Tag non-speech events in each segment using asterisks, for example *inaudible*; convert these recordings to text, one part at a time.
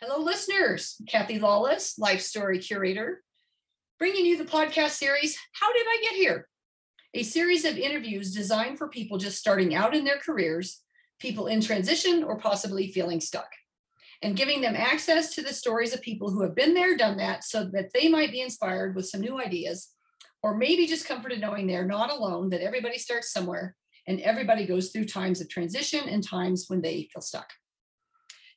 Hello, listeners. Kathy Lawless, Life Story Curator, bringing you the podcast series, How Did I Get Here? A series of interviews designed for people just starting out in their careers, people in transition, or possibly feeling stuck, and giving them access to the stories of people who have been there, done that, so that they might be inspired with some new ideas, or maybe just comforted knowing they're not alone, that everybody starts somewhere and everybody goes through times of transition and times when they feel stuck.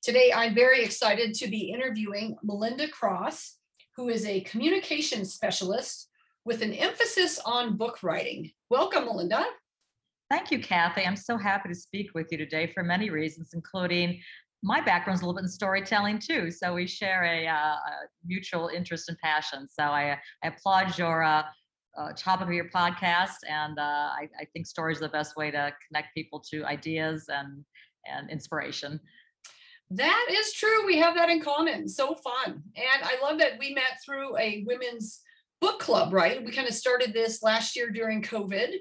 Today, I'm very excited to be interviewing Melinda Cross, who is a communication specialist with an emphasis on book writing. Welcome, Melinda. Thank you, Kathy. I'm so happy to speak with you today for many reasons, including my background is a little bit in storytelling too. So we share a, uh, a mutual interest and passion. So I, I applaud your uh, uh, topic of your podcast, and uh, I, I think stories are the best way to connect people to ideas and and inspiration. That is true. We have that in common. So fun. And I love that we met through a women's book club, right? We kind of started this last year during COVID.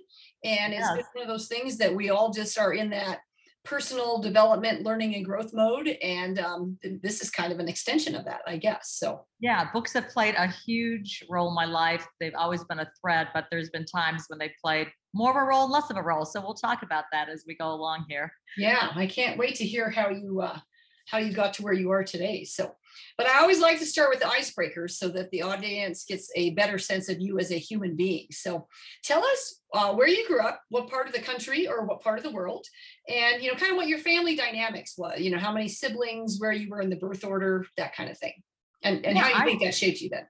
And it's one of those things that we all just are in that personal development, learning, and growth mode. And um, this is kind of an extension of that, I guess. So, yeah, books have played a huge role in my life. They've always been a thread, but there's been times when they played more of a role and less of a role. So, we'll talk about that as we go along here. Yeah, I can't wait to hear how you uh, how you got to where you are today. So, but I always like to start with the icebreakers so that the audience gets a better sense of you as a human being. So, tell us uh, where you grew up, what part of the country or what part of the world, and you know, kind of what your family dynamics was. You know, how many siblings, where you were in the birth order, that kind of thing, and and yeah, how you I, think that shaped you then.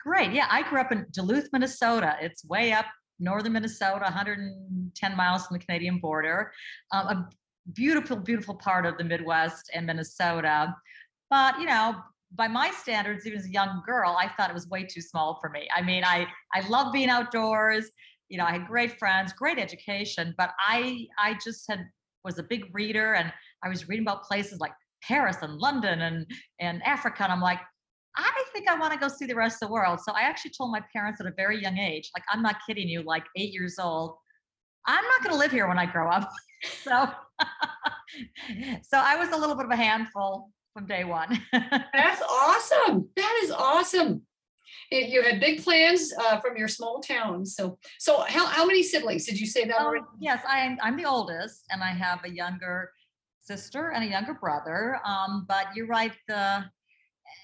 Great. Yeah, I grew up in Duluth, Minnesota. It's way up northern Minnesota, 110 miles from the Canadian border. Um, a beautiful, beautiful part of the Midwest and Minnesota. But, you know, by my standards, even as a young girl, I thought it was way too small for me. I mean, I, I love being outdoors. You know, I had great friends, great education, but I, I just had, was a big reader and I was reading about places like Paris and London and, and Africa. And I'm like, I think I want to go see the rest of the world. So I actually told my parents at a very young age, like, I'm not kidding you, like eight years old, I'm not going to live here when I grow up. *laughs* so *laughs* so I was a little bit of a handful from day one. That's *laughs* awesome. That is awesome. You had big plans uh, from your small town. So, so how, how many siblings did you say that? Um, yes, I'm I'm the oldest, and I have a younger sister and a younger brother. Um, but you're right. The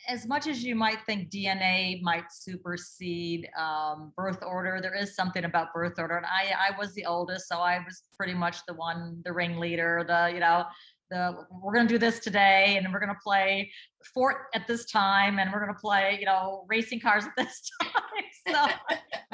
as much as you might think DNA might supersede um, birth order, there is something about birth order. And I, I was the oldest, so I was pretty much the one, the ringleader, the, you know, the, we're going to do this today and we're going to play fort at this time and we're going to play, you know, racing cars at this *laughs* time. so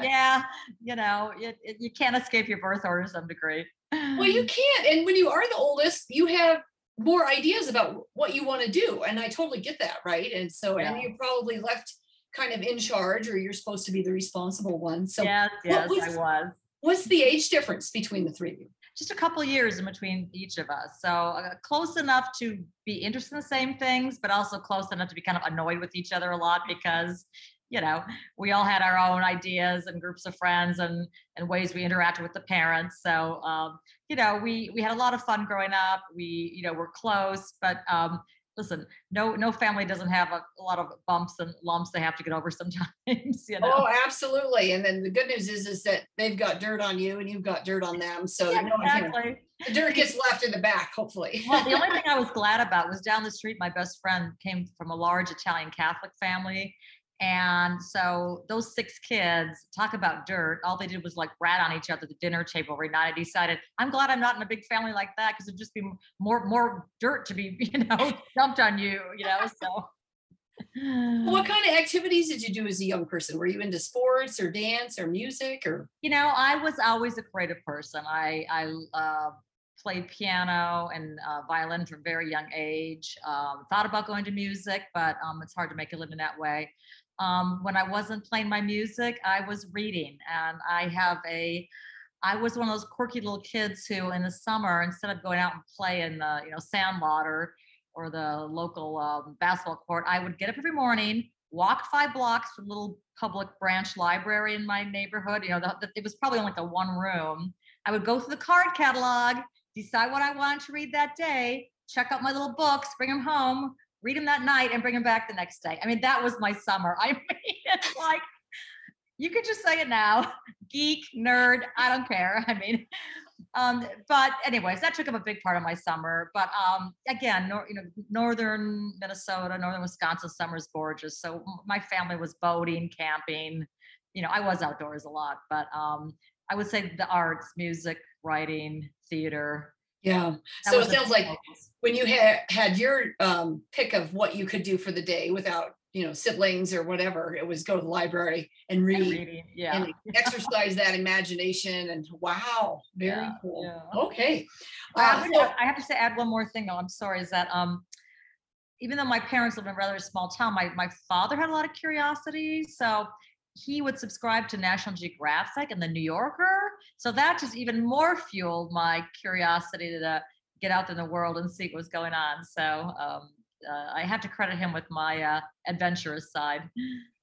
yeah, you know, it, it, you can't escape your birth order to some degree. Well, you can't. And when you are the oldest, you have more ideas about what you want to do and i totally get that right? And so yeah. and you probably left kind of in charge or you're supposed to be the responsible one so yes yes was, i was. what's the age difference between the three of you? Just a couple years in between each of us so uh, close enough to be interested in the same things but also close enough to be kind of annoyed with each other a lot because you know we all had our own ideas and groups of friends and and ways we interacted with the parents. So um, you know we we had a lot of fun growing up. We you know we're close but um, listen no no family doesn't have a, a, lot of bumps and lumps they have to get over *laughs* sometimes you know? Oh absolutely. And then the good news is is that they've got dirt on you and you've got dirt on them. So yeah, exactly. the dirt gets left in the back hopefully. Well the only *laughs* thing i was glad about was down the street my best friend came from a large italian catholic family and so those six kids talk about dirt. All they did was like rat on each other at the dinner table every night. I decided I'm glad I'm not in a big family like that because it'd just be more more dirt to be *laughs* you know dumped on you. You know so. what kind of activities did you do as a young person? Were you into sports or dance or music or? You know, I was always a creative person. I I uh, played piano and uh, violin from a very young age. Um, thought about going to music, but um, it's hard to make a living that way. Um, when I wasn't playing my music, I was reading, and I have a. I was one of those quirky little kids who, in the summer, instead of going out and play in the you know sandlot or or the local um, basketball court, I would get up every morning, walk five blocks to the little public branch library in my neighborhood. You know, the, the, it was probably only like a one room. I would go through the card catalog, decide what I wanted to read that day, check out my little books, bring them home, read them that night and bring them back the next day. I mean, that was my summer. *laughs* I mean, it's like you could just say it now, *laughs* geek, nerd, I don't care. *laughs* I mean, um, but anyways, that took up a big part of my summer. But um, again, nor, you know, northern Minnesota, northern Wisconsin summer is gorgeous. So my family was boating, camping. You know, I was outdoors a lot, but um, I would say the arts, music, writing, theater. Yeah. So it sounds like when you had had your um, pick of what you could do for the day without you know siblings or whatever it was go to the library and read and reading, yeah and *laughs* exercise that imagination and wow very yeah, cool yeah. okay uh, so, I have to say add one more thing though i'm sorry is that um even though my parents live in a rather small town my, my father had a lot of curiosity so he would subscribe to national geographic and the new yorker so that just even more fueled my curiosity to get out in the world and see what was going on so um, uh, I have to credit him with my uh, adventurous side.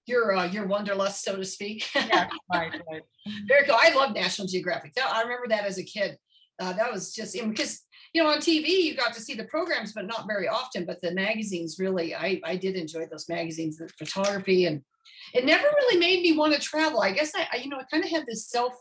Your uh, your wanderlust, so to speak. *laughs* yeah, right, right. Very cool. I love National Geographic. I remember that as a kid. Uh, that was just because you know on TV you got to see the programs, but not very often. But the magazines really, I I did enjoy those magazines, the photography, and it never really made me want to travel. I guess I, I you know I kind of had this self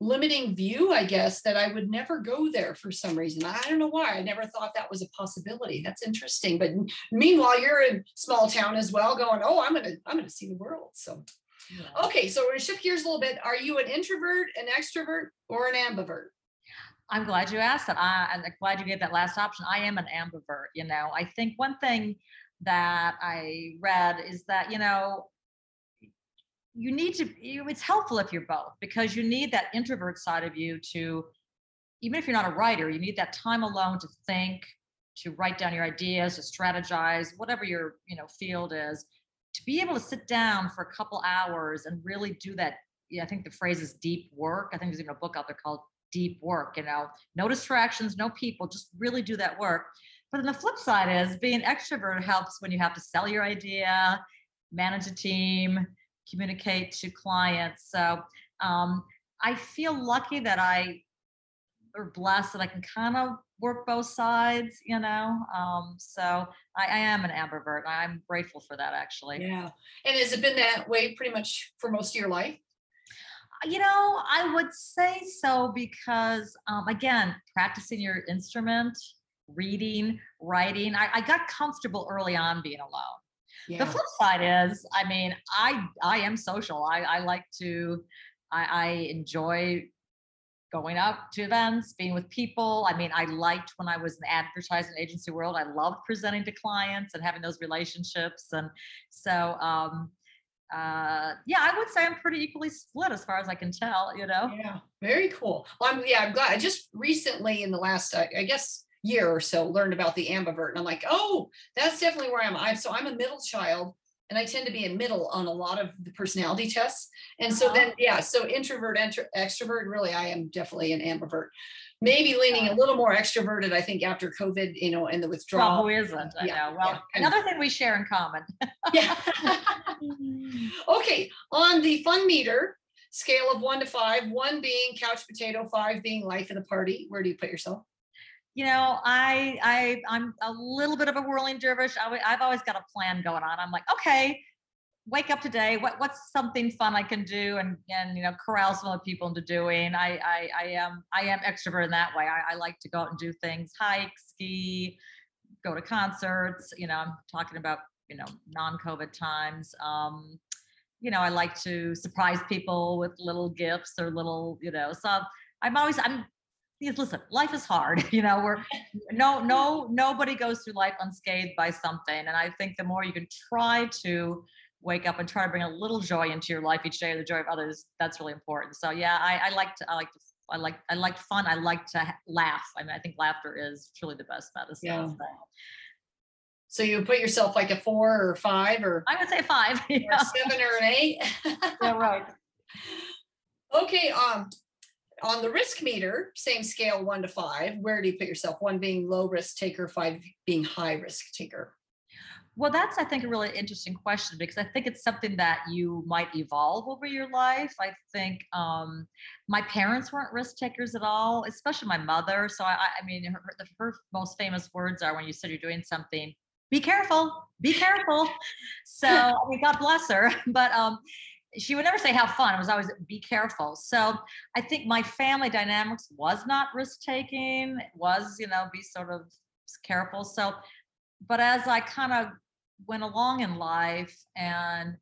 limiting view, I guess, that I would never go there for some reason. I don't know why. I never thought that was a possibility. That's interesting. But meanwhile, you're in small town as well, going, "Oh, I'm gonna, I'm gonna see the world." So, yeah. okay, so we're gonna shift gears a little bit. Are you an introvert, an extrovert, or an ambivert? I'm glad you asked that. I, I'm glad you gave that last option. I am an ambivert. You know, I think one thing that I read is that you know you need to it's helpful if you're both because you need that introvert side of you to even if you're not a writer you need that time alone to think to write down your ideas to strategize whatever your you know field is to be able to sit down for a couple hours and really do that yeah, i think the phrase is deep work. I think there's even a book out there called deep work you know no distractions no people just really do that work. But then the flip side is being extrovert helps when you have to sell your idea manage a team communicate to clients. So um, I feel lucky that I or blessed that I can kind of work both sides, you know. Um, so I, I, am an ambivert. I'm grateful for that actually. Yeah. And has it been that way pretty much for most of your life? You know, I would say so because um, again, practicing your instrument, reading, writing, I, I got comfortable early on being alone. Yeah. The flip side is, I mean, I I am social. I I like to, I, I enjoy going out to events, being with people. I mean, I liked when I was in the advertising agency world. I loved presenting to clients and having those relationships. And so, um, uh, yeah, I would say I'm pretty equally split as far as I can tell. You know. Yeah, very cool. Well, I'm yeah, I'm glad. I just recently in the last, uh, I guess year or so learned about the ambivert and i'm like oh that's definitely where i'm i'm so i'm a middle child and i tend to be a middle on a lot of the personality tests and so then uh-huh. yeah so introvert enter, extrovert really i am definitely an ambivert. Maybe leaning a little more extroverted i think after covid you know and the withdrawal. Well, who isn't? I yeah, know. well yeah. another thing we share in common. Yeah. *laughs* *laughs* Okay on the fun meter scale of one to five one being couch potato five being life of the party where do you put yourself you know, I I I'm a little bit of a whirling dervish. I, I've always got a plan going on. I'm like, okay, wake up today. What what's something fun I can do and and you know corral some other people into doing. I I I am I am extrovert in that way. I, I like to go out and do things, hike, ski, go to concerts. You know, I'm talking about you know non-COVID times. Um, you know, I like to surprise people with little gifts or little you know. So I'm always I'm listen, life is hard. *laughs* You know, we're no, no, nobody goes through life unscathed by something. And I think the more you can try to wake up and try to bring a little joy into your life each day, or the joy of others, that's really important. So yeah, I, I like to, I like to, I like, I like fun. I like to laugh. I mean, I think laughter is truly the best medicine. Yeah. So. so you put yourself like a four or five or I would say five. *laughs* Yeah. Or seven or an eight. yeah, right. *laughs* Okay. Um, on the risk meter, same scale, one to five, where do you put yourself? One being low risk taker, five being high risk taker. Well, that's, I think, a really interesting question because I think it's something that you might evolve over your life. I think um, my parents weren't risk takers at all, especially my mother. So, I, I mean, her, her most famous words are when you said you're doing something, be careful, be careful. *laughs* So I mean, God bless her, *laughs* but um, she would never say have fun. It was always be careful. So I think my family dynamics was not risk taking, was, you know, be sort of careful. So, but as I kind of went along in life and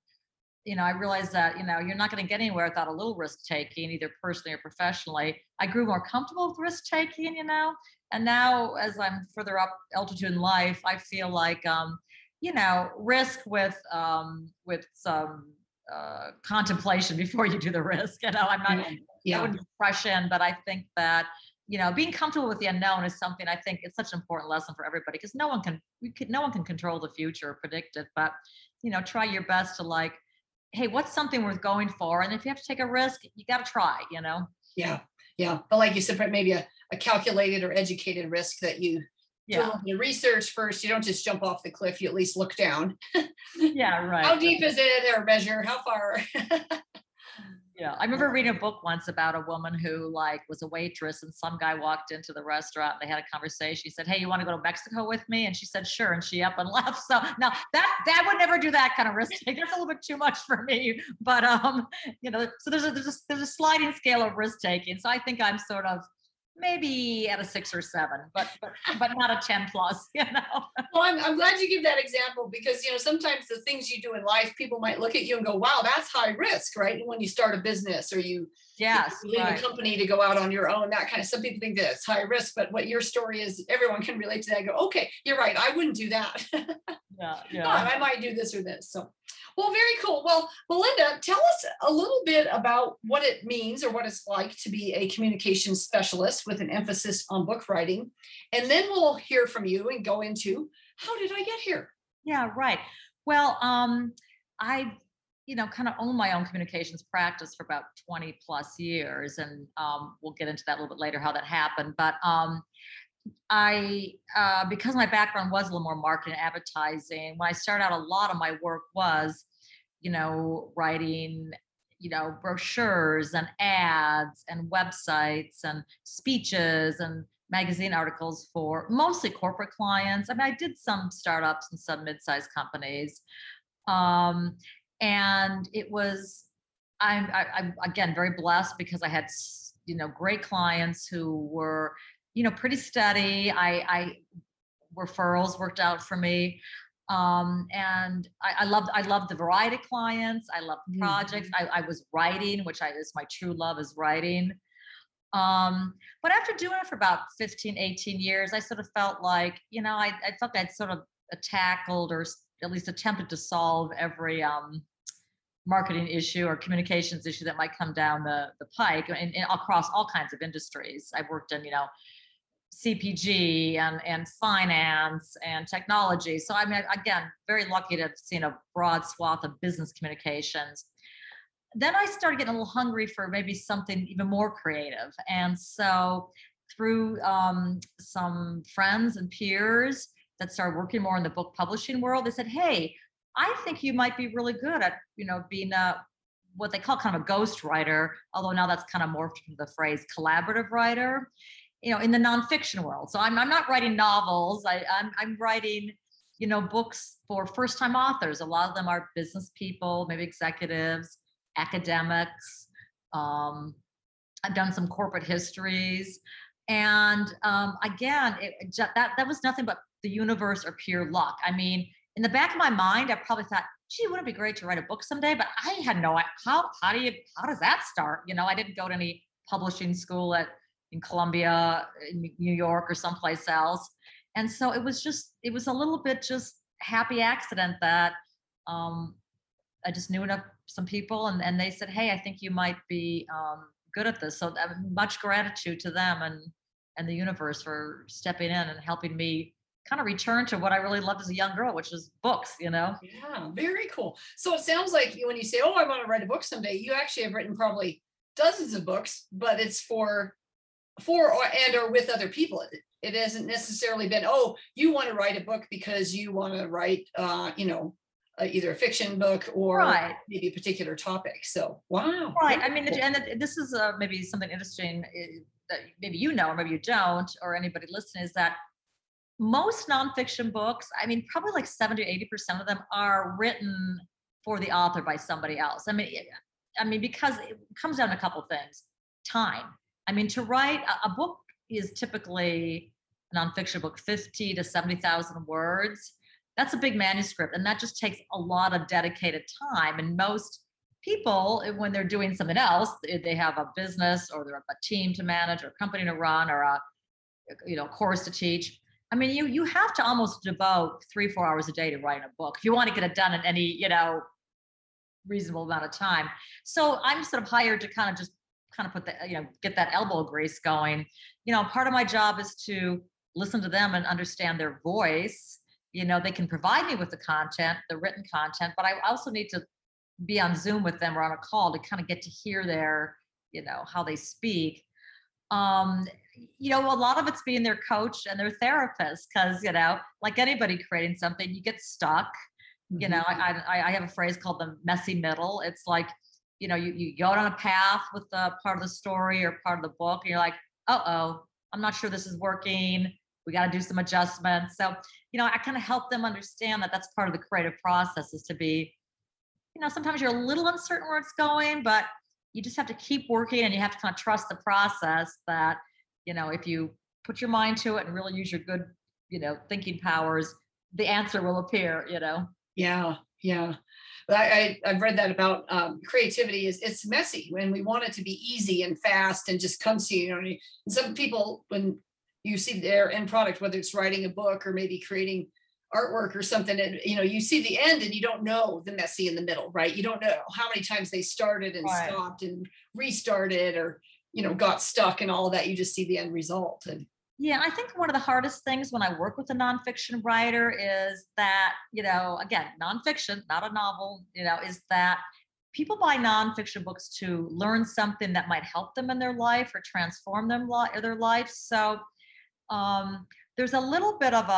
you know, I realized that, you know, you're not going to get anywhere without a little risk taking, either personally or professionally. I grew more comfortable with risk taking, you know, and now as I'm further up altitude in life, I feel like, um, you know, risk with um, with some uh, contemplation before you do the risk. You know, I'm not, yeah. Wouldn't rush in, but I think that you know being comfortable with the unknown is something i think it's such an important lesson for everybody because no one can we can no one can control the future or predict it but you know try your best to like hey, what's something worth going for? And if you have to take a risk, you got to try, you know? Yeah. Yeah. But like you said, maybe a, a calculated or educated risk that you yeah. do a little bit of research first. You don't just jump off the cliff. You at least look down. *laughs* yeah. Right. How deep is it or measure? How far? *laughs* Yeah, I remember reading a book once about a woman who like was a waitress, and some guy walked into the restaurant. And they had a conversation. He said, "Hey, you want to go to Mexico with me?" And she said, "Sure." And she up and *laughs* left. So now that that would never do that kind of risk take. That's a little bit too much for me. But um, you know, so there's a there's a, there's a sliding scale of risk taking. So I think I'm sort of maybe at a six or seven, but but, but not a 10 plus, *laughs* you know. Well, I'm, I'm glad you give that example because you know sometimes the things you do in life, people might look at you and go, wow, that's high risk, right? When you start a business or you yes, you leave right. a company to go out on your own, that kind of some people think that it's high risk, but what your story is, everyone can relate to that. go, okay, you're right, I wouldn't do that. *laughs* yeah, yeah. No, I might do this or this. So well, very cool. Well, Melinda, tell us a little bit about what it means or what it's like to be a communication specialist with an emphasis on book writing. And then we'll hear from you and go into how did I get here? Yeah, right. Well, um, I, you know, kind of own my own communications practice for about 20 plus years. And um, we'll get into that a little bit later, how that happened. But um, I, uh, because my background was a little more marketing advertising, when I started out, a lot of my work was, you know, writing, you know, brochures and ads and websites and speeches and magazine articles for mostly corporate clients. I mean, I did some startups and some mid-sized companies. Um, and it was, I'm, I, I'm again very blessed because I had, you know, great clients who were you know, pretty steady. I, I referrals worked out for me. Um, and I, I loved I loved the variety of clients. I loved projects. Mm-hmm. I, I was writing, which I is my true love is writing. Um, but after doing it for about 15, 18 years, I sort of felt like, you know, I, I felt I'd sort of tackled or at least attempted to solve every um, marketing issue or communications issue that might come down the, the pike and, and across all kinds of industries. I've worked in, you know, CPG and, and finance and technology. So I mean, again, very lucky to have seen a broad swath of business communications. Then I started getting a little hungry for maybe something even more creative. And so through um, some friends and peers that started working more in the book publishing world, they said, hey, I think you might be really good at, you know, being a what they call kind of a ghost writer, although now that's kind of morphed into the phrase collaborative writer you know in the nonfiction world. So i'm, I'm not writing novels. I, I'm, I'm writing you know books for first time authors. A lot of them are business people maybe executives academics um, i've done some corporate histories. And um, again it, that, that was nothing but the universe or pure luck i mean in the back of my mind i probably thought gee wouldn't it be great to write a book someday but i had no idea how how do you how does that start you know i didn't go to any publishing school at in Columbia, in New York, or someplace else. And so it was just, it was a little bit just happy accident that um, I just knew enough some people, and, and they said, "Hey, I think you might be um, good at this." So uh, much gratitude to them and and the universe for stepping in and helping me kind of return to what I really loved as a young girl, which was books, you know? Yeah, very cool. So it sounds like when you say, Oh, I want to write a book someday, you actually have written probably dozens of books, but it's for for or and or with other people it, it hasn't necessarily been oh you want to write a book because you want to write uh you know uh, either a fiction book or right. maybe a particular topic so wow right i mean and this is uh, maybe something interesting eh, that maybe you know or maybe you don't or anybody listening is that most nonfiction books, I mean, probably like 70 80% of them are written for the author by somebody else. I mean, it- I mean, because it comes down to a couple things. Time. I mean, to write a, a book is typically a nonfiction book, 50 to 70,000 words. That's a big manuscript, and that just takes a lot of dedicated time. And most people, eh, when they're doing something else, eh, they have a business or they're a team to manage or a company to run or a you know course to teach. I mean, you you have to almost devote three four hours a day to writing a book if you want to get it done in any you know reasonable amount of time. So I'm sort of hired to kind of just kind of put the you know get that elbow grease going. You know, part of my job is to listen to them and understand their voice. You know, they can provide me with the content, the written content, but I also need to be on Zoom with them or on a call to kind of get to hear their, you know, how they speak. Um, you know, a lot of it's being their coach and their therapist because, you know, like anybody creating something, you get stuck. You know, I, I I have a phrase called the messy middle. It's like, you know, you, you go down a path with the part of the story or part of the book, and you're like, uh oh, I'm not sure this is working. We got to do some adjustments. So, you know, I kind of help them understand that that's part of the creative process is to be you know, sometimes you're a little uncertain where it's going, but you just have to keep working and you have to kind of trust the process that, you know, if you put your mind to it and really use your good, you know, thinking powers, the answer will appear, you know. Yeah, yeah. I, I I've read that about um, creativity is it's messy when we want it to be easy and fast and just comes to you. You know, some people when you see their end product, whether it's writing a book or maybe creating artwork or something, and you know, you see the end and you don't know the messy in the middle, right? You don't know how many times they started and Right. stopped and restarted or you know got stuck and all of that. You just see the end result. And Yeah, I think one of the hardest things when I work with a nonfiction writer is that, you know, again, nonfiction, not a novel, you know, is that people buy nonfiction books to learn something that might help them in their life or transform them their life. So um, there's a little bit of a,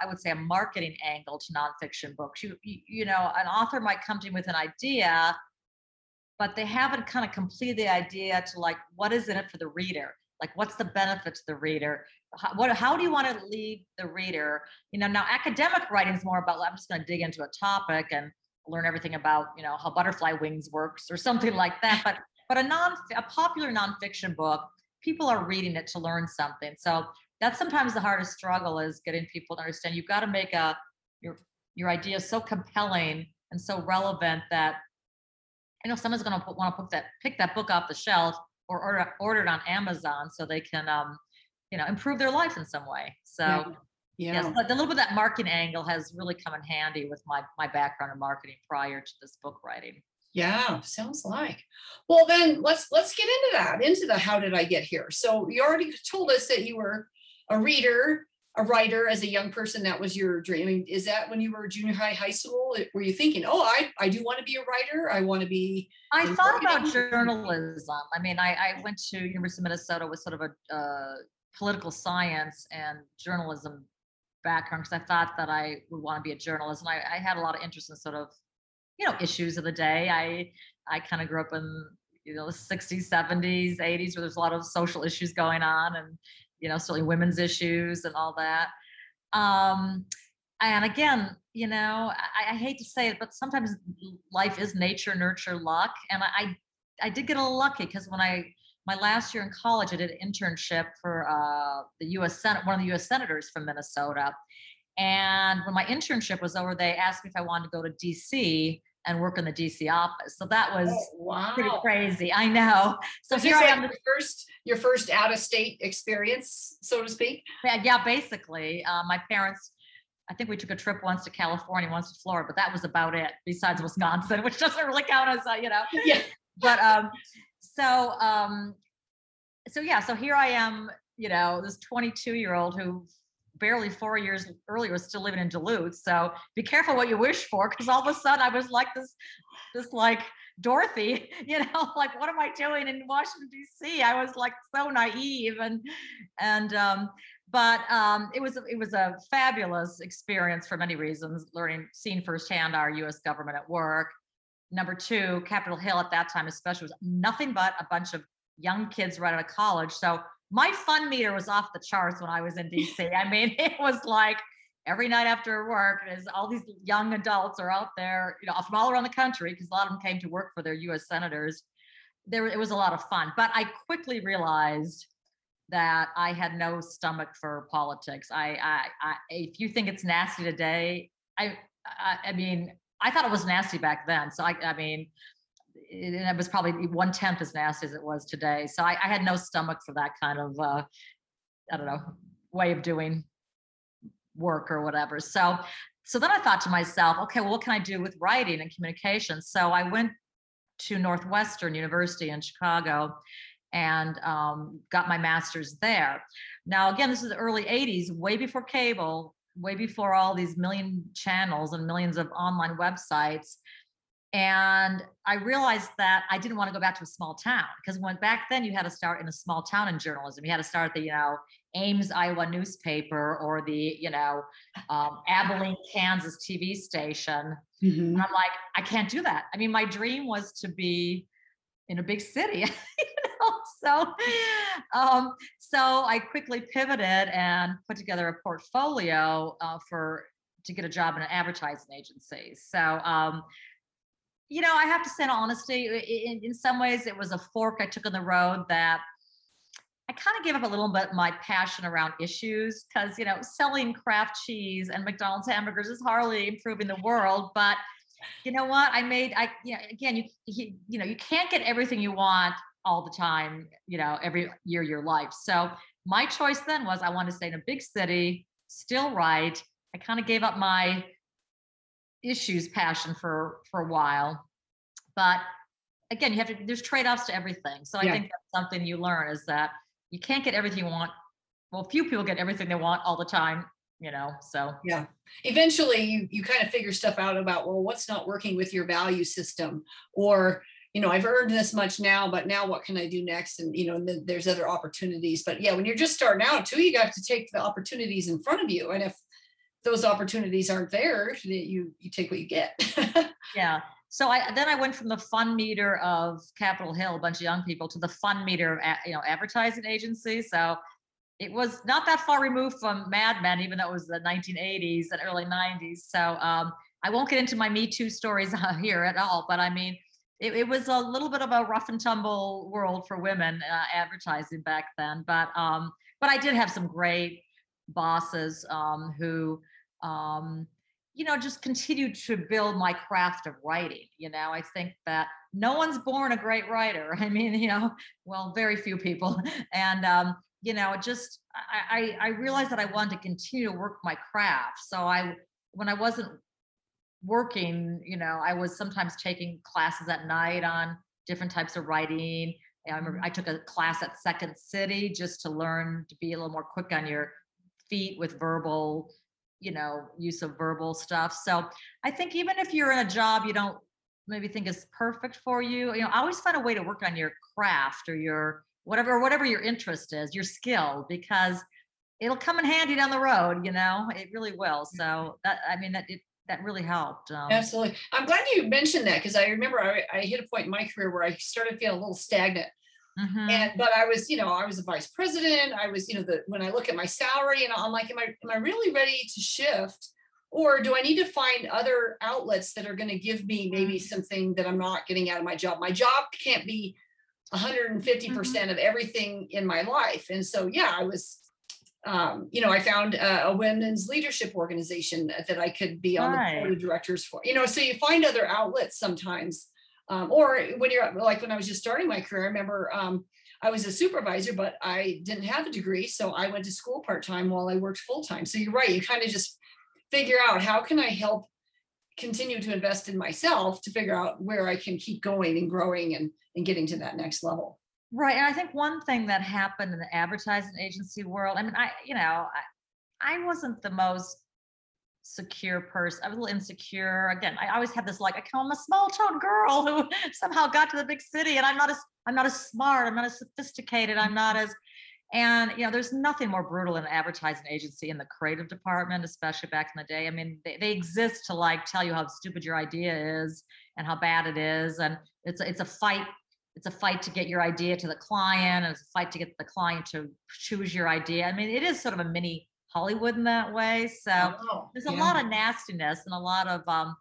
I would say, a marketing angle to nonfiction books. You, you, know, an author might come to you with an idea, but they haven't kind of completed the idea to like, what is in it for the reader? Like, what's the benefit to the reader? How, what, how do you want to lead the reader? You know, now academic writing is more about, I'm just going to dig into a topic and learn everything about, you know, how butterfly wings works or something like that. But, but a non, a popular nonfiction book, people are reading it to learn something. So that's sometimes the hardest struggle is getting people to understand you've got to make a your your idea so compelling and so relevant that you know someone's going to want to put that pick that book off the shelf or order order it on Amazon so they can um you know improve their life in some way. So yeah, yes, yeah. but the little bit of that marketing angle has really come in handy with my my background in marketing prior to this book writing. Yeah, sounds like. Well, then let's let's get into that, into the how did I get here? So you already told us that you were a reader, a writer as a young person. That was your dream. I mean, is that when you were junior high, high school? Were you thinking, oh, I I do want to be a writer. I want to be. I thought about journalism. I mean, I, I went to University of Minnesota with sort of a uh, political science and journalism background because I thought that I would want to be a journalist, and I, I had a lot of interest in sort of, you know, issues of the day. I I kind of grew up in you know the 60s, 70s, 80s, where there's a lot of social issues going on, and you know, certainly women's issues and all that. Um, and again, you know, I, I hate to say it, but sometimes life is nature, nurture, luck. And I, I, did get a little lucky because when I, my last year in college, I did an internship for uh, the U.S. Senate, one of the U.S. senators from Minnesota. And when my internship was over, they asked me if I wanted to go to D.C. and work in the D.C. office. So that was Oh, wow. pretty crazy. I know. So here I am. your first your first out of state experience, so to speak? Yeah, yeah, basically. Uh, my parents, I think we took a trip once to California, once to Florida, but that was about it. Besides Wisconsin, *laughs* which doesn't really count as a, you know. *laughs* Yeah. But um, so um, so yeah, so here I am, you know, this 22 year old who barely four years earlier was still living in Duluth. So be careful what you wish for, because all of a sudden I was like this, this like Dorothy, *laughs* you know, *laughs* like what am I doing in Washington D.C.? I was like so naive and and um, but um, it was it was a fabulous experience for many reasons. Learning, seeing firsthand our U.S. government at work. Number two, Capitol Hill at that time, especially, was nothing but a bunch of young kids right out of college. So my fun meter was off the charts when I was in DC. I mean, *laughs* it was like every night after work, as all these young adults are out there, you know, from all around the country, because a lot of them came to work for their U.S. senators. There, it was a lot of fun, but I quickly realized that I had no stomach for politics. I, I, I if you think it's nasty today, I, I, I mean, I thought it was nasty back then. So I, I mean, it, it was probably one tenth as nasty as it was today. So I, I had no stomach for that kind of, uh, I don't know, way of doing work or whatever. So, so then I thought to myself, okay, well, what can I do with writing and communication? So I went to Northwestern University in Chicago and um, got my master's there. Now, again, this is the early 80s, way before cable, way before all these million channels and millions of online websites. And I realized that I didn't want to go back to a small town because when back then you had to start in a small town in journalism. You had to start at the, you know, Ames, Iowa newspaper or the, you know, um, Abilene, Kansas TV station. Mm-hmm. I'm like, I can't do that. I mean, my dream was to be in a big city, *laughs* you know. So, um, so I quickly pivoted and put together a portfolio uh, for to get a job in an advertising agency. So, um, you know, I have to say, in honesty, in, in some ways, it was a fork I took on the road that I kind of gave up a little bit my passion around issues because you know selling Kraft cheese and McDonald's hamburgers is hardly improving the world. But you know what? I made I you know, again you, you you know you can't get everything you want all the time. You know every year of your life. So my choice then was I wanted to stay in a big city, still write. I kind of gave up my issues passion for for a while, but again you have to there's trade-offs to everything so i yeah. think that's something you learn is that you can't get everything you want. Well, few people get everything they want all the time, you know. So yeah. Eventually you you kind of figure stuff out about well, what's not working with your value system or you know, I've earned this much now, but now what can I do next? And you know, and there's other opportunities. But yeah, when you're just starting out too, you have to take the opportunities in front of you. And if those opportunities aren't there, you you take what you get. *laughs* yeah so I then I went from the fun meter of Capitol Hill, a bunch of young people, to the fun meter of you know advertising agency. So it was not that far removed from Mad Men, even though it was the 1980s and early 90s. So um, I won't get into my Me Too stories *laughs* here at all, but I mean, it, it, was a little bit of a rough and tumble world for women uh, advertising back then. But um, but I did have some great bosses um, who um, you know, just continue to build my craft of writing. You know, I think that no one's born a great writer. *laughs* I mean, you know, well, very few people. And, um, you know, just I, I realized that I wanted to continue to work my craft. So I, when I wasn't working, you know, I was sometimes taking classes at night on different types of writing. I remember mm-hmm. I took a class at Second City just to learn to be a little more quick on your feet with verbal you know use of verbal stuff. So i think even if you're in a job you don't maybe think is perfect for you you know always find a way to work on your craft or your whatever or whatever your interest is your skill because it'll come in handy down the road you know? It really will. So that i mean that it that really helped um, absolutely. I'm glad you mentioned that because i remember I, I hit a point in my career where i started feeling a little stagnant Mm-hmm. And but I was, you know, I was a vice president. I was, you know, the when I look at my salary and I'm like, am I am I really ready to shift? Or do I need to find other outlets that are going to give me maybe mm-hmm. something that I'm not getting out of my job? My job can't be 150% mm-hmm. of everything in my life. And so, yeah, I was, um, you know, I found a, a, women's leadership organization that I could be on right. the board of directors for, you know, so you find other outlets sometimes um, or when you're like when I was just starting my career, I remember um, I was a supervisor, but I didn't have a degree, so I went to school part time while I worked full time. So you're right, you kind of just figure out how can I help continue to invest in myself to figure out where I can keep going and growing and and getting to that next level. Right, and I think one thing that happened in the advertising agency world, I mean, I you know, I, I wasn't the most secure person. I was a little insecure. Again, I always had this like, I am a small town girl who *laughs* somehow got to the big city, and I'm not as I'm not as smart. I'm not as sophisticated. I'm not as and you know, there's nothing more brutal in an advertising agency in the creative department, especially back in the day. I mean, they, they exist to like tell you how stupid your idea is and how bad it is, and it's it's a fight it's a fight to get your idea to the client and it's a fight to get the client to choose your idea. I mean, it is sort of a mini Hollywood in that way. So Oh, there's a yeah. lot of nastiness and a lot of um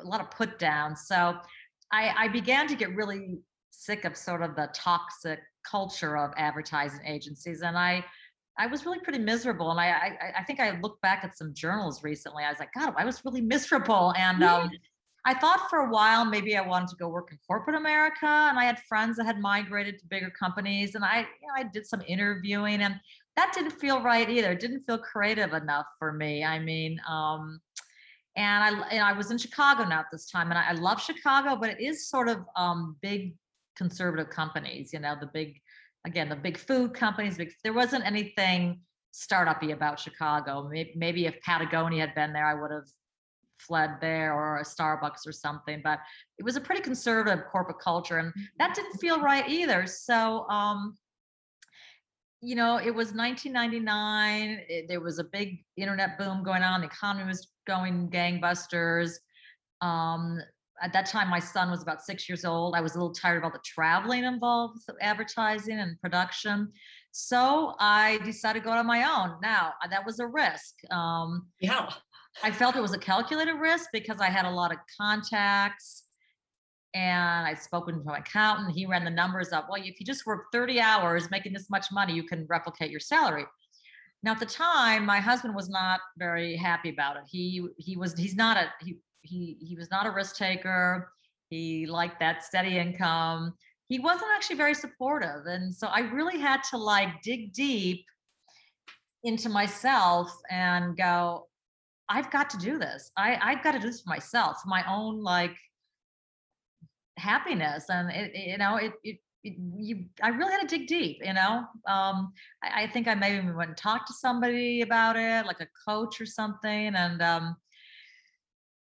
a lot of put down. So I, I began to get really sick of sort of the toxic culture of advertising agencies. And I I was really pretty miserable. And I I, I think I looked back at some journals recently. I was like, God, I was really miserable. And um I thought for a while maybe I wanted to go work in corporate America, and I had friends that had migrated to bigger companies, and I, you know, I did some interviewing, and that didn't feel right either. It didn't feel creative enough for me. I mean, um, and I, and I was in Chicago now at this time, and I, I love Chicago, but it is sort of um, big conservative companies. You know, the big, again, the big food companies. Big, there wasn't anything startup-y about Chicago. Maybe, maybe if Patagonia had been there, I would have fled there or a Starbucks or something. But it was a pretty conservative corporate culture, and that didn't feel right either. So, um, you know, it was 1999. it- there was a big internet boom going on. The economy was going gangbusters. Um, at that time, my son was about six years old. I was a little tired of all the traveling involved with advertising and production. So I decided to go on my own. Now, uh, that was a risk. Um, Yeah. I felt it was a calculated risk because I had a lot of contacts and I spoke with my accountant. He ran the numbers up. Well, if you just work 30 hours making this much money, you can replicate your salary. Now, at the time, my husband was not very happy about it. He he was he's not a he he he was not a risk taker. He liked that steady income. He wasn't actually very supportive, and so I really had to like dig deep into myself and go, I've got to do this. I, I've got to do this for myself, for my own like happiness. And it, you know, it, it, it, you, I really had to dig deep, you know? Um, I, I think I maybe went and talked to somebody about it, like a coach or something. And, um,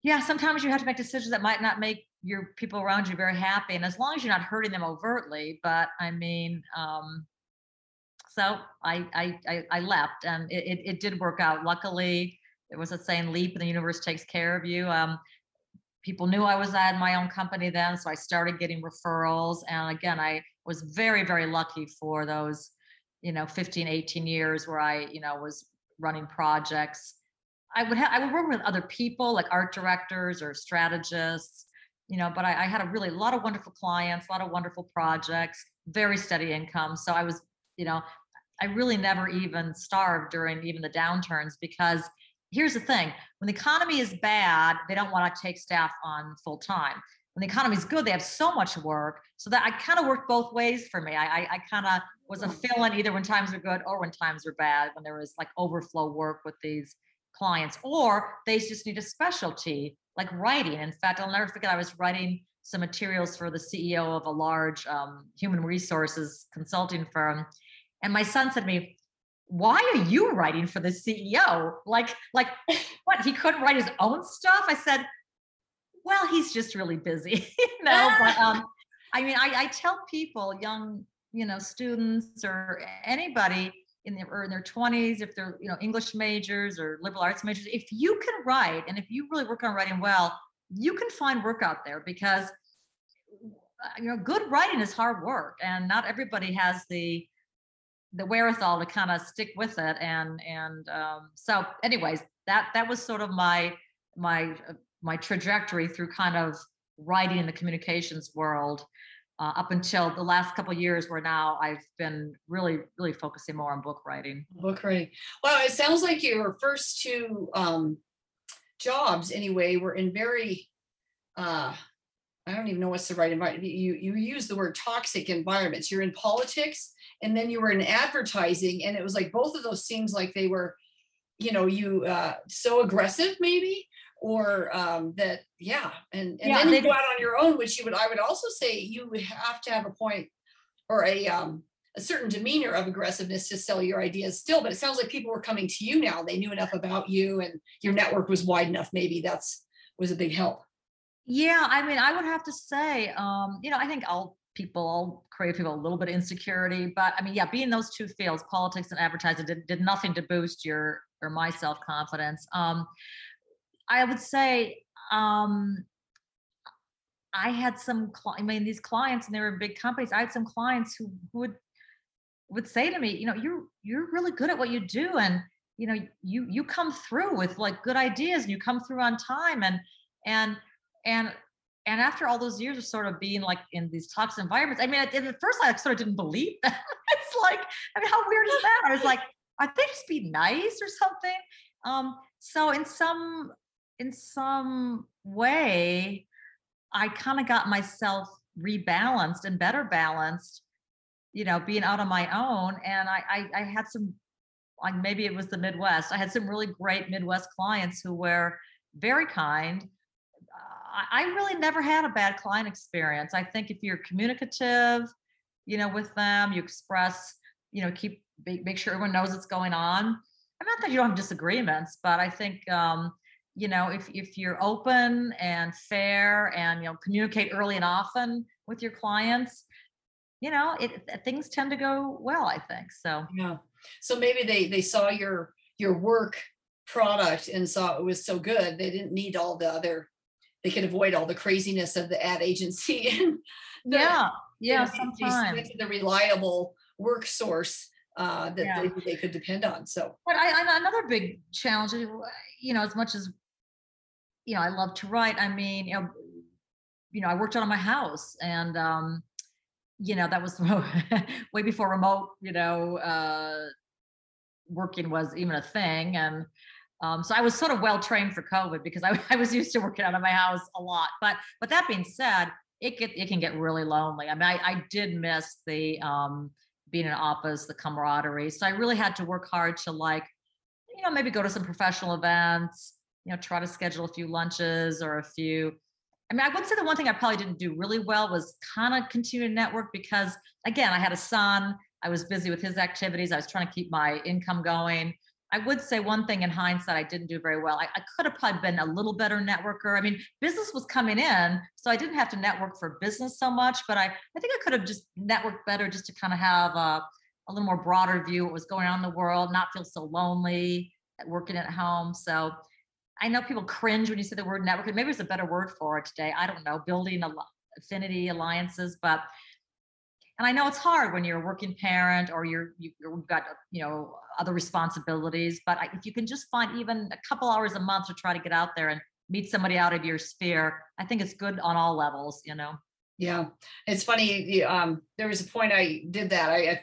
yeah, sometimes you have to make decisions that might not make your people around you very happy. And as long as you're not hurting them overtly, but I mean, um, so I, I, I, I left and it, it, it did work out. Luckily, there was a saying leap and the universe takes care of you um, people knew i was at my own company then so i started getting referrals and again i was very very lucky for those you know 15 18 years where i you know was running projects. I would have i would work with other people like art directors or strategists you know but I, I had a really a lot of wonderful clients a lot of wonderful projects very steady income so i was you know i really never even starved during even the downturns because here's the thing when the economy is bad they don't want to take staff on full time when the economy is good they have so much work so that i kind of worked both ways for me. I i, I kind of was a fill-in either when times were good or when times were bad when there was like overflow work with these clients or they just need a specialty like writing. In fact i'll never forget i was writing some materials for the ceo of a large um, human resources consulting firm and my son said to me why are you writing for the CEO? Like, like *laughs* what? He couldn't write his own stuff. I said, well, he's just really busy, *laughs* you know. But um, I mean, I, I tell people, young, you know, students or anybody in their or in their twenties, if they're you know English majors or liberal arts majors, if you can write and if you really work on writing well, you can find work out there because uh, you know good writing is hard work, and not everybody has the the wherewithal to kind of stick with it and and um, so anyways that that was sort of my my uh, my trajectory through kind of writing in the communications world uh, up until the last couple years where now i've been really really focusing more on book writing Book writing. Wow, it sounds like your first two um, jobs, anyway, were in very. Uh, I don't even know what's the right environment. You you use the word toxic environments. You're in politics, and then you were in advertising, and it was like both of those seems like they were, you know, you uh, so aggressive maybe, or um, that yeah, and and Yeah, then you go out on your own, which you would I would also say you have to have a point or a um, a certain demeanor of aggressiveness to sell your ideas still but it sounds like people were coming to you now they knew enough about you and your network was wide enough maybe that's was a big help Yeah, I mean, I would have to say, um, you know, I think all people, all creative people, a little bit of insecurity, but I mean, yeah, being those two fields, politics and advertising, did, did nothing to boost your or my self confidence. Um, I would say, um, I had some, I mean, these clients, and they were big companies. I had some clients who would would say to me, you know, you're you're really good at what you do, and you know, you you come through with like good ideas, and you come through on time, and and and and after all those years of sort of being like in these toxic environments, I mean, at, at first I sort of didn't believe *laughs* that. it's like, I mean, how weird is *laughs* that? I was like, I think just be nice or something. Um, so in some in some way, I kind of got myself rebalanced and better balanced, you know, being out on my own. And I, I, I had some, like maybe it was the Midwest. I had some really great Midwest clients who were very kind. I really never had a bad client experience. I think if you're communicative, you know, with them, you express, you know, keep make sure everyone knows what's going on. I'm not that you don't have disagreements, but I think um, you know if if you're open and fair and you know communicate early and often with your clients you know it things tend to go well i think so yeah so maybe they they saw your your work product and saw it was so good they didn't need all the other they can avoid all the craziness of the ad agency *laughs* and the, yeah yeah sometimes. the reliable work source uh, that yeah. they, they could depend on. So, but I, another big challenge, you know, as much as you know, I love to write. I mean, you know, you know, I worked out of my house and, um, you know, that was *laughs* way before remote, you know, uh, working was even a thing. And, um, so I was sort of well trained for COVID because I, *laughs* I was used to working out of my house a lot. But, but that being said, it get, it can get really lonely. I mean, I, I did miss the, um, being in office, the camaraderie. So I really had to work hard to like, you know, maybe go to some professional events, you know, try to schedule a few lunches or a few. I mean, I would say the one thing I probably didn't do really well was kind of continue to network because, again, I had a son. I was busy with his activities. I was trying to keep my income going. I would say one thing in hindsight I didn't do very well. I, I, could have probably been a little better networker. I mean, business was coming in, so I didn't have to network for business so much, but I, I think I could have just networked better just to kind of have a, a little more broader view of what was going on in the world, not feel so lonely at working at home. So I know people cringe when you say the word networking. Maybe there's a better word for it today. I don't know, building affinity alliances, but and I know it's hard when you're a working parent or you're you, have got you know other responsibilities. But I, if you can just find even a couple hours a month to try to get out there and meet somebody out of your sphere, I think it's good on all levels. You know. Yeah, it's funny. Um, there was a point I did that. I, I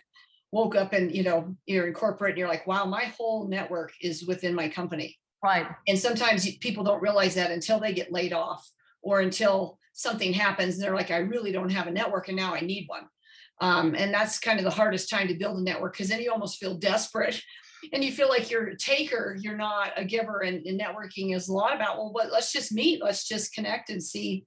woke up and you know you're in corporate and you're like, wow, my whole network is within my company Right. And sometimes people don't realize that until they get laid off or until something happens. And they're like, I really don't have a network and now I need one. Um, and that's kind of the hardest time to build a network because then you almost feel desperate *laughs* and you feel like you're a taker, you're not a giver. And, and networking is a lot about, well, what, let's just meet, let's just connect and see,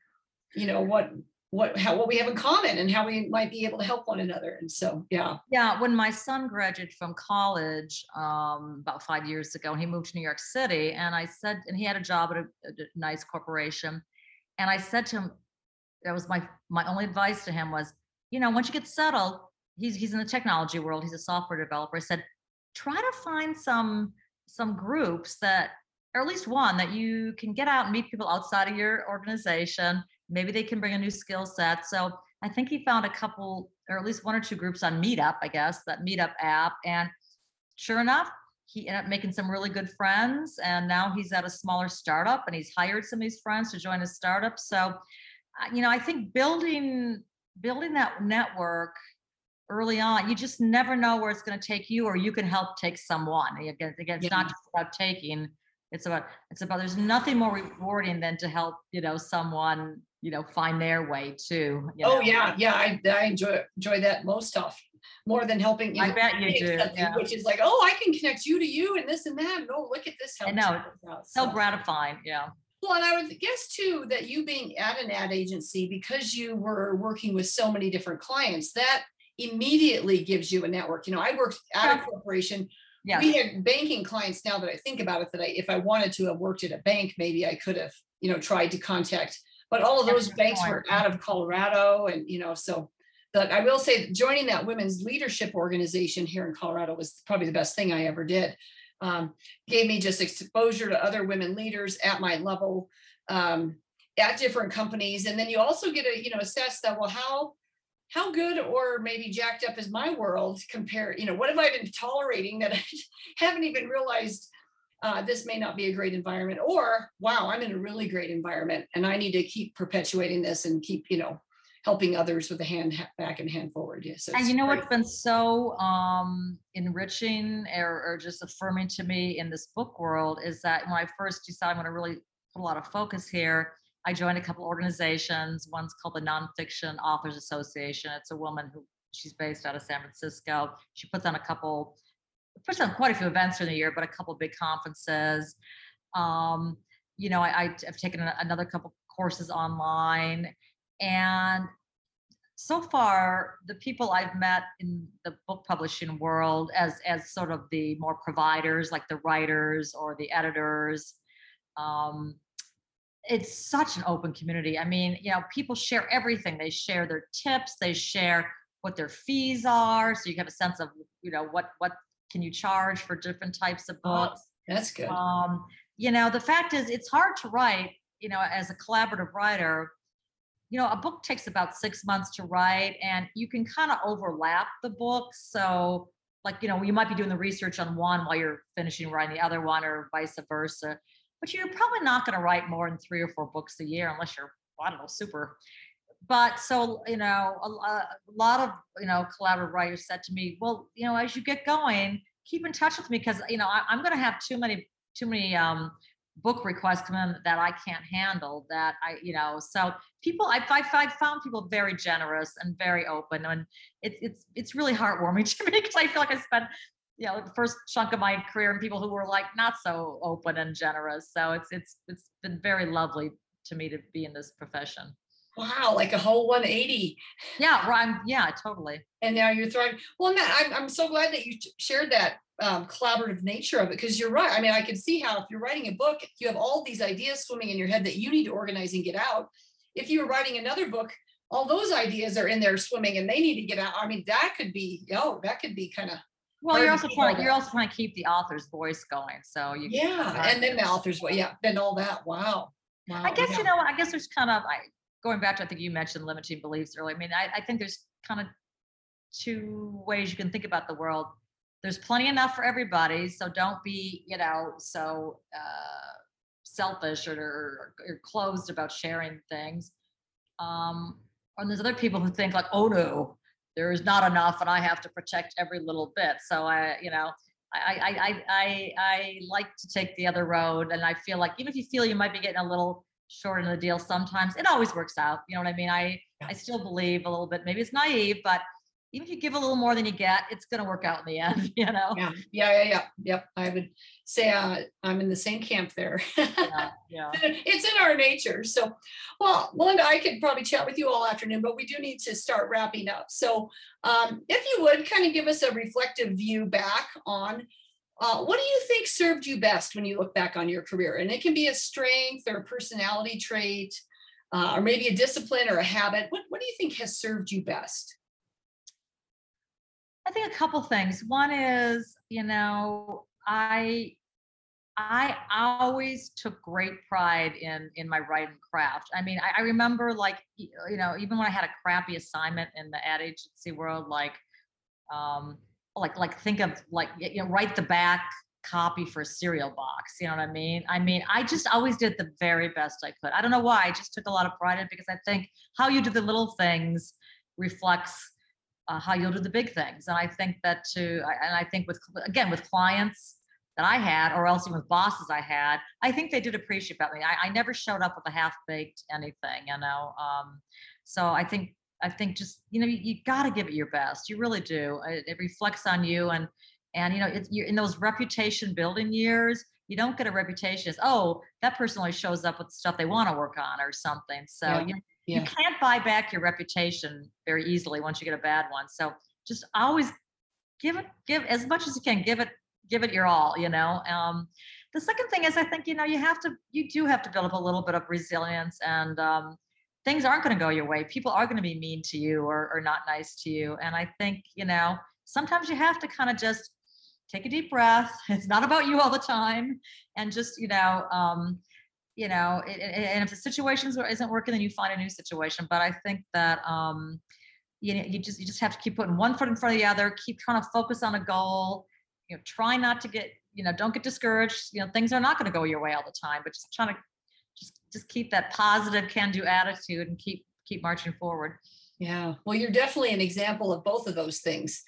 you know, what what how what we have in common and how we might be able to help one another and so yeah yeah when my son graduated from college um, about five years ago and he moved to new york city and i said and he had a job at a, a nice corporation and i said to him that was my my only advice to him was you know once you get settled he's he's in the technology world he's a software developer i said try to find some some groups that or at least one that you can get out and meet people outside of your organization maybe they can bring a new skill set. So I think he found a couple, or at least one or two groups on Meetup, I guess, that Meetup app. And sure enough, he ended up making some really good friends. And now he's at a smaller startup and he's hired some of these friends to join his startup. So, uh, you know, I think building building that network early on, you just never know where it's going to take you, or you can help take someone. Again, again, it's yeah. not just about taking; it's about it's about. There's nothing more rewarding than to help you know someone you know find their way too oh know? yeah yeah I, I enjoy enjoy that most stuff more than helping you i bet you do yeah. which is like oh i can connect you to you and this and that and oh look at this i know so, so gratifying yeah well, and I would guess too that you being at an ad agency, because you were working with so many different clients, that immediately gives you a network. You know, I worked at a corporation. Yeah. We had banking clients now that I think about it, that I, if I wanted to have worked at a bank, maybe I could have, you know, tried to contact but all of those banks were out of Colorado, and you know, so but I will say joining that women's leadership organization here in Colorado was probably the best thing I ever did. Um, gave me just exposure to other women leaders at my level. Um, at different companies and then you also get to you know assess that well how how good or maybe jacked up is my world compared you know what have i been tolerating that i *laughs* haven't even realized uh, this may not be a great environment or wow i'm in a really great environment and i need to keep perpetuating this and keep you know helping others with a hand back and hand forward yes and you know great. what's been so um, enriching or, or just affirming to me in this book world is that when i first decided i'm going to really put a lot of focus here I joined a couple organizations. One's called the Nonfiction Authors Association. It's a woman who she's based out of San Francisco. She puts on a couple, puts on quite a few events during the year, but a couple big conferences. Um, you know, I, I've taken another couple courses online, and so far the people i've met in the book publishing world as as sort of the more providers like the writers or the editors um, it's such an open community. I mean, you know, people share everything. They share their tips, they share what their fees are. So you have a sense of, you know, what what can you charge for different types of oh, books. Oh, that's good. Um, you know, the fact is it's hard to write, you know, as a collaborative writer. You know, a book takes about six months to write, and you can kind of overlap the books. So, like, you know, you might be doing the research on one while you're finishing writing the other one, or vice versa but you're probably not going to write more than three or four books a year unless you're i don't know super but so you know a, a, lot of you know collaborative writers said to me well you know as you get going keep in touch with me because you know I, am going to have too many too many um, book requests come in that i can't handle that i you know so people i i, I found people very generous and very open and it's it's it's really heartwarming *laughs* to me because i feel like i spent you know the first chunk of my career and people who were like not so open and generous so it's it's it's been very lovely to me to be in this profession wow like a whole 180 yeah right yeah totally and now you're thriving well Matt, I'm, I'm so glad that you shared that um, collaborative nature of it because you're right i mean i can see how if you're writing a book you have all these ideas swimming in your head that you need to organize and get out if you were writing another book all those ideas are in there swimming and they need to get out i mean that could be oh that could be kind of well, you're also trying. You're also trying to keep the author's voice going. So you. Yeah, and then the author's voice. Yeah, then all that. Wow. Wow. I guess yeah. you know. I guess there's kind of. I going back to I think you mentioned limiting beliefs earlier. I mean, I, I think there's kind of two ways you can think about the world. There's plenty enough for everybody, so don't be you know so uh, selfish or, or, or closed about sharing things. Um, and there's other people who think like, oh no, there is not enough and I have to protect every little bit. So I, you know, I, I, I, I, I like to take the other road. And I feel like even if you feel you might be getting a little short in the deal sometimes, it always works out. You know what I mean? I, I still believe a little bit, maybe it's naive, but even if you give a little more than you get, it's going to work out in the end, *laughs* you know? Yeah. Yeah. Yeah. Yeah. Yep. I would say uh, I'm in the same camp there. *laughs* yeah, yeah. It's in our nature. So, well, Melinda, I could probably chat with you all afternoon, but we do need to start wrapping up. So, um, if you would kind of give us a reflective view back on uh, what do you think served you best when you look back on your career? And it can be a strength or a personality trait, uh, or maybe a discipline or a habit. What, what do you think has served you best? I think a couple things. One is, you know, I I always took great pride in in my writing craft. I mean, I, I, remember like you know, even when I had a crappy assignment in the ad agency world, like um, like like think of like you know, write the back copy for a cereal box. You know what I mean? I mean, I just always did the very best I could. I don't know why. I just took a lot of pride in it because I think how you do the little things reflects uh, how you'll do the big things. And I think that too, and I think with, again, with clients that I had, or else even with bosses I had, I think they did appreciate about me. I, I never showed up with a half baked anything, you know? Um, so I think, I think just, you know, you, you got to give it your best. You really do. It, it reflects on you. And, and, you know, it's, you're in those reputation building years, you don't get a reputation as, oh, that person only shows up with stuff they want to work on or something. So, yeah. you yeah. you can't buy back your reputation very easily once you get a bad one. So just always give it, give as much as you can, give it, give it your all, you know. Um, the second thing is I think, you know, you have to, you do have to build up a little bit of resilience and um, things aren't going to go your way. People are going to be mean to you or, or not nice to you. And I think, you know, sometimes you have to kind of just take a deep breath. *laughs* It's not about you all the time. And just, you know, um, you know, it, it- and if the situation isn't working, then you find a new situation. But I think that, um, you know, you just, you just have to keep putting one foot in front of the other, keep trying to focus on a goal, you know, try not to get, you know, don't get discouraged. You know, things are not going to go your way all the time, but just trying to just, keep that positive can-do attitude and keep, keep marching forward. Yeah, well, you're definitely an example of both of those things.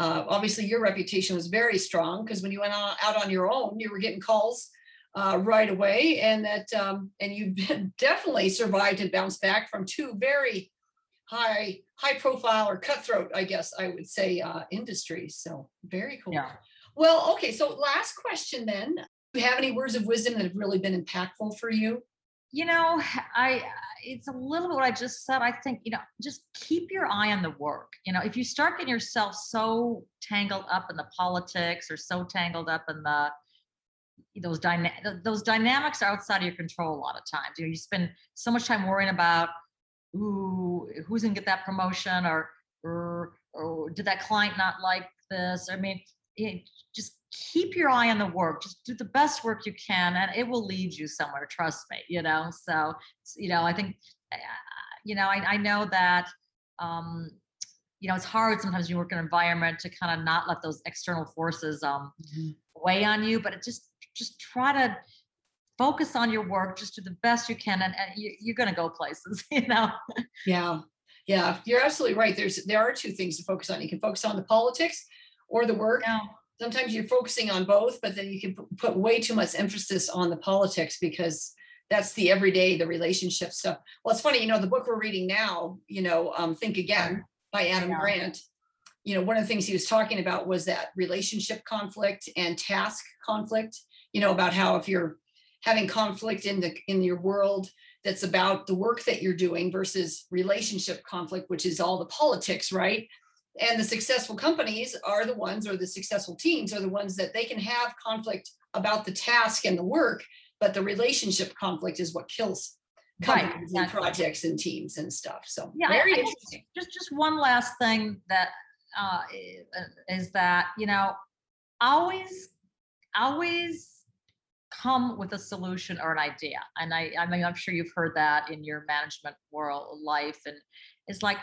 Uh, obviously, your reputation was very strong because when you went on, out on your own, you were getting calls uh, right away, and that um, and you've *laughs* definitely survived and bounced back from two very high high profile or cutthroat, I guess I would say, uh, industries. So very cool. Yeah. Well, okay. So last question then. Do you have any words of wisdom that have really been impactful for you? You know i it's a little bit what i just said i think you know just keep your eye on the work you know if you start getting yourself so tangled up in the politics or so tangled up in the those dyna- those dynamics are outside of your control a lot of times you know you spend so much time worrying about ooh who's gonna get that promotion or or, or did that client not like this? I mean it, just keep your eye on the work just do the best work you can and it will lead you somewhere trust me you know so you know i think uh, you know i, I know that um you know it's hard sometimes you work in an environment to kind of not let those external forces um weigh on you but it just just try to focus on your work just do the best you can and, and you, you're going to go places *laughs* you know Yeah, yeah, you're absolutely right. There's there are two things to focus on. You can focus on the politics or the work. yeah Sometimes you're focusing on both, but then you can put way too much emphasis on the politics because that's the everyday, the relationship stuff. Well, it's funny, you know, the book we're reading now, you know, um, Think Again by Adam Yeah. Grant. You know, one of the things he was talking about was that relationship conflict and task conflict. You know, about how if you're having conflict in the in your world that's about the work that you're doing versus relationship conflict, which is all the politics, right? And the successful companies are the ones, or the successful teams are the ones that they can have conflict about the task and the work, but the relationship conflict is what kills Right, companies and projects and teams and stuff. So Yeah, very I guess interesting. Just just one last thing that uh, is that you know always always come with a solution or an idea. And I I mean I'm sure you've heard that in your management world life and it's like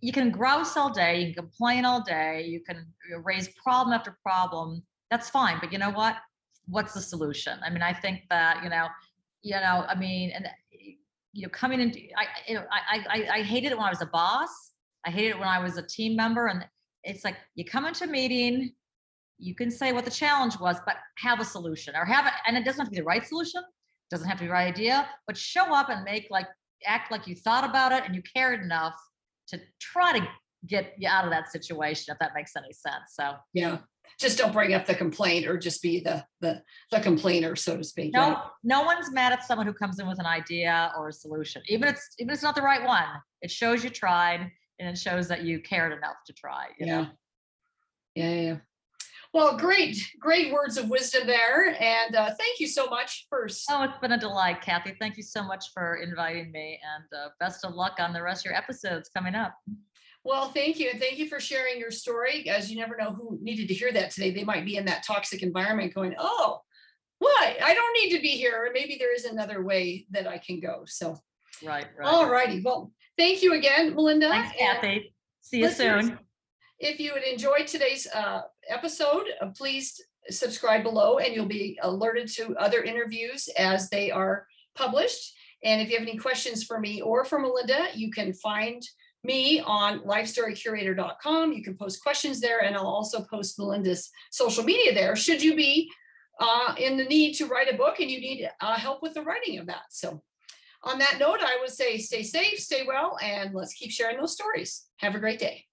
you can grouse all day, you can complain all day, you can uh, raise problem after problem. That's fine, but you know what? What's the solution? I mean, I think that you know, you know, I mean, and uh, you know, coming into, I, you know, I, I, I hated it when I was a boss. I hated it when I was a team member. And it's like, you come into a meeting, you can say what the challenge was, but have a solution or have it. And it doesn't have to be the right solution. It doesn't have to be the right idea, but show up and make like, act like you thought about it and you cared enough to try to get you out of that situation, if that makes any sense. So Yeah. Just don't bring up the complaint or just be the the the complainer, so to speak. no, no one's mad at someone who comes in with an idea or a solution, even if it's even if it's not the right one. It shows you tried and it shows that you cared enough to try. You know? Yeah. Yeah, yeah, yeah. Well, great, great words of wisdom there. And uh, thank you so much for Oh, it's been a delight, Kathy. Thank you so much for inviting me, and uh, best of luck on the rest of your episodes coming up. Well, thank you. And thank you for sharing your story. As you never know who needed to hear that today. They might be in that toxic environment going, oh, what? I don't need to be here. Or maybe there is another way that I can go. So, Right, right. all righty. Well, thank you again, Melinda. Thanks, Kathy. See you soon. If you had enjoyed today's uh, episode, uh, please subscribe below and you'll be alerted to other interviews as they are published. And if you have any questions for me or for Melinda, you can find me on lifestorycurator.com. You can post questions there, and I'll also post Melinda's social media there. Should you be uh, in the need to write a book and you need uh, help with the writing of that. So, on that note, I would say stay safe, stay well, and let's keep sharing those stories. Have a great day.